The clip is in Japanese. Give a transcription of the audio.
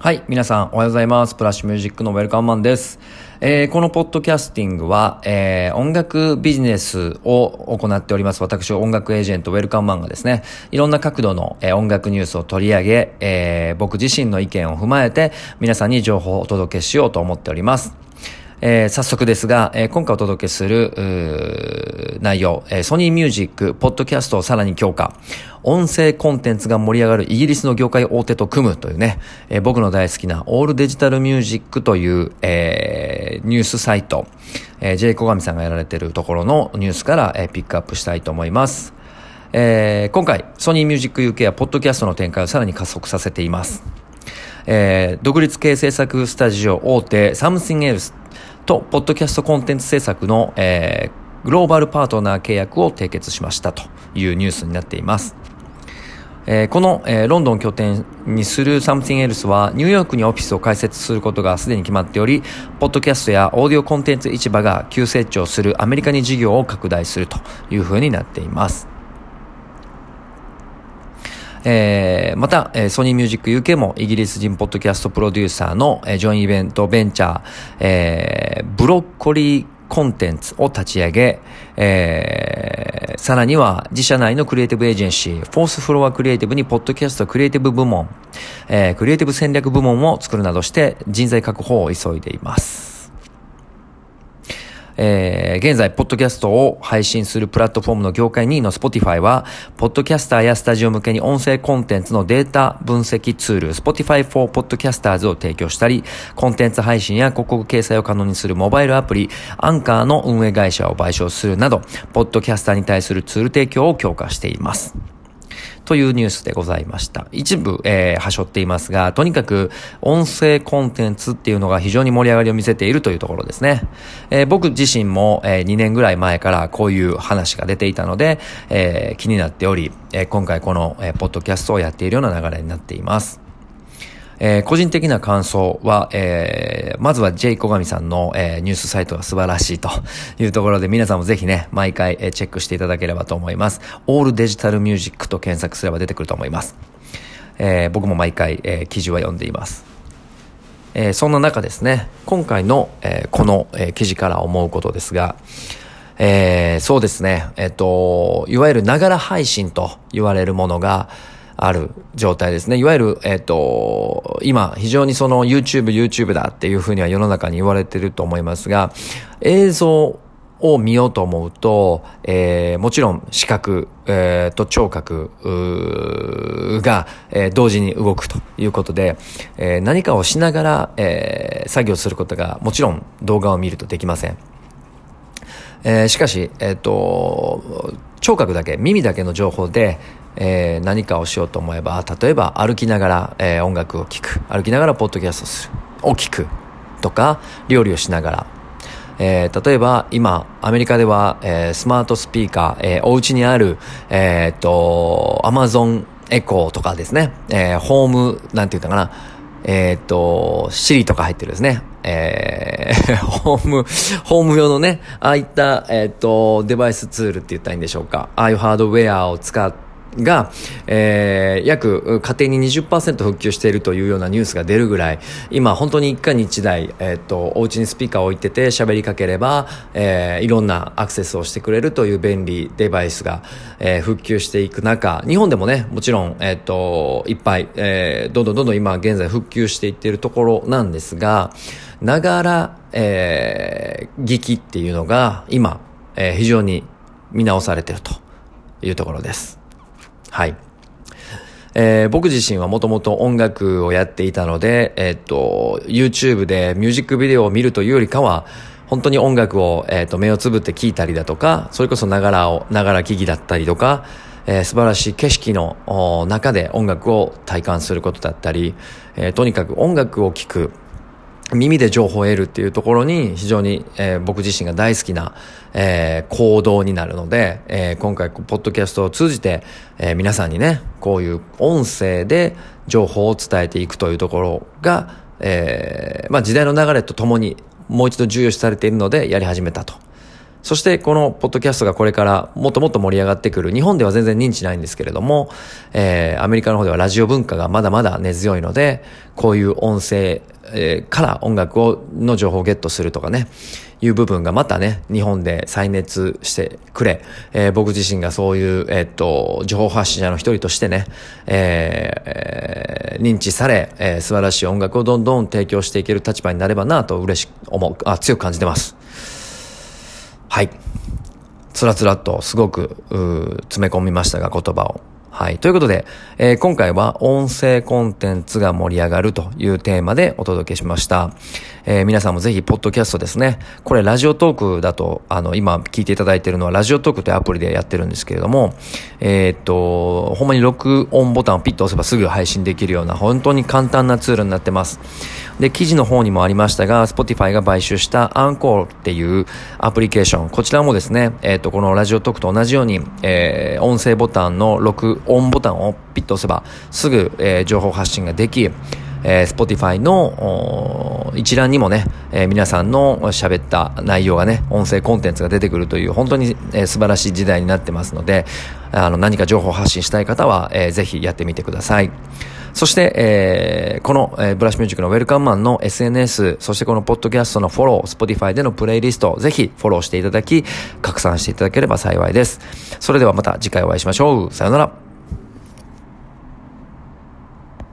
はい。皆さん、おはようございます。プラッシュミュージックのウェルカムマンです。えー、このポッドキャスティングは、えー、音楽ビジネスを行っております。私、音楽エージェント、ウェルカムマンがですね、いろんな角度の、えー、音楽ニュースを取り上げ、え、僕自身の意見を踏まえて、皆さんに情報をお届けしようと思っております。えー、早速ですが、えー、今回お届けする、内容、えー、ソニーミュージック、ポッドキャストをさらに強化、音声コンテンツが盛り上がるイギリスの業界大手と組むというね、えー、僕の大好きなオールデジタルミュージックという、えー、ニュースサイト、えー、J 小上さんがやられているところのニュースから、えー、ピックアップしたいと思います。えー、今回、ソニーミュージック UK はポッドキャストの展開をさらに加速させています。えー、独立系制作スタジオ大手 Something Else と、ポッドキャストコンテンツ制作の、えー、グローバルパートナー契約を締結しましたというニュースになっています。えー、この、えー、ロンドン拠点にする Something Else はニューヨークにオフィスを開設することがすでに決まっており、ポッドキャストやオーディオコンテンツ市場が急成長するアメリカに事業を拡大するというふうになっています。えー、また、え、ソニーミュージック UK もイギリス人ポッドキャストプロデューサーの、え、ジョインイベントベンチャー、えー、ブロッコリーコンテンツを立ち上げ、えー、さらには自社内のクリエイティブエージェンシー、フォースフロアクリエイティブにポッドキャストクリエイティブ部門、えー、クリエイティブ戦略部門を作るなどして人材確保を急いでいます。えー、現在、ポッドキャストを配信するプラットフォームの業界2位の Spotify は、ポッドキャスターやスタジオ向けに音声コンテンツのデータ分析ツール、Spotify for Podcasters を提供したり、コンテンツ配信や広告掲載を可能にするモバイルアプリ、アンカーの運営会社を買収するなど、ポッドキャスターに対するツール提供を強化しています。というニュースでございました。一部、えー、はしょっていますが、とにかく音声コンテンツっていうのが非常に盛り上がりを見せているというところですね。えー、僕自身も、えー、2年ぐらい前からこういう話が出ていたので、えー、気になっており、えー、今回この、えー、ポッドキャストをやっているような流れになっています。えー、個人的な感想は、えー、まずは J 小上さんの、えー、ニュースサイトが素晴らしいというところで皆さんもぜひね、毎回、えー、チェックしていただければと思います。オールデジタルミュージックと検索すれば出てくると思います。えー、僕も毎回、えー、記事は読んでいます。えー、そんな中ですね、今回の、えー、この、えー、記事から思うことですが、えー、そうですね、えっ、と、いわゆるながら配信と言われるものが、ある状態ですね。いわゆる、えっ、ー、と、今、非常にその YouTube、YouTube だっていうふうには世の中に言われてると思いますが、映像を見ようと思うと、えー、もちろん視覚、えー、と聴覚が、えー、同時に動くということで、えー、何かをしながら、えー、作業することがもちろん動画を見るとできません。えー、しかし、えっ、ー、と、聴覚だけ、耳だけの情報で、えー、何かをしようと思えば、例えば歩きながら、えー、音楽を聴く。歩きながらポッドキャストする。を聞く。とか、料理をしながら。えー、例えば、今、アメリカでは、えー、スマートスピーカー、えー、お家にある、えー、っと、アマゾンエコーとかですね、えー、ホーム、なんて言ったかな、えー、っと、シリとか入ってるですね。えー、ホーム、ホーム用のね、ああいった、えー、っと、デバイスツールって言ったらいいんでしょうか。ああいうハードウェアを使って、が、えー、約家庭に20%復旧しているというようなニュースが出るぐらい、今本当に一家に一台、えっ、と、お家にスピーカーを置いてて喋りかければ、えー、いろんなアクセスをしてくれるという便利デバイスが、えー、復旧していく中、日本でもね、もちろん、えっ、と、いっぱい、えー、どんどんどんどん今現在復旧していっているところなんですが、ながら、えー、劇っていうのが今、えー、非常に見直されているというところです。はい。えー、僕自身はもともと音楽をやっていたので、えー、っと、YouTube でミュージックビデオを見るというよりかは、本当に音楽を、えー、っと、目をつぶって聴いたりだとか、それこそながらを、ながら聞きだったりとか、えー、素晴らしい景色の中で音楽を体感することだったり、えー、とにかく音楽を聴く、耳で情報を得るっていうところに非常に、えー、僕自身が大好きな、えー、行動になるので、えー、今回ポッドキャストを通じて、え、皆さんにねこういう音声で情報を伝えていくというところが、えまあ、時代の流れとともにもう一度重要視されているのでやり始めたとそしてこのポッドキャストがこれからもっともっと盛り上がってくる。日本では全然認知ないんですけれども、えー、アメリカの方ではラジオ文化がまだまだ根強いので、こういう音声、えー、から音楽を、の情報をゲットするとかね、いう部分がまたね、日本で再熱してくれ、えー、僕自身がそういう、えー、っと、情報発信者の一人としてね、えー、認知され、えー、素晴らしい音楽をどんどん提供していける立場になればなと嬉しく思う、あ、強く感じてます。はい。つらつらとすごく、詰め込みましたが、言葉を。はい。ということで、えー、今回は音声コンテンツが盛り上がるというテーマでお届けしました。えー、皆さんもぜひ、ポッドキャストですね。これ、ラジオトークだと、あの、今聞いていただいているのは、ラジオトークというアプリでやってるんですけれども、えー、っと、ほんまに録音ボタンをピッと押せばすぐ配信できるような、本当に簡単なツールになってます。で、記事の方にもありましたが、Spotify が買収したアンコールっていうアプリケーション、こちらもですね、えっ、と、このラジオトークと同じように、えー、音声ボタンの録音ボタンをピッと押せば、すぐ、えー、情報発信ができ、えー、Spotify の一覧にもね、えー、皆さんの喋った内容がね、音声コンテンツが出てくるという、本当に、えー、素晴らしい時代になってますので、あの、何か情報発信したい方は、えー、ぜひやってみてください。そして、えー、この、えー、ブラッシュミュージックのウェルカムマンの SNS、そしてこのポッドキャストのフォロー、Spotify でのプレイリスト、ぜひフォローしていただき、拡散していただければ幸いです。それではまた次回お会いしましょう。さよなら。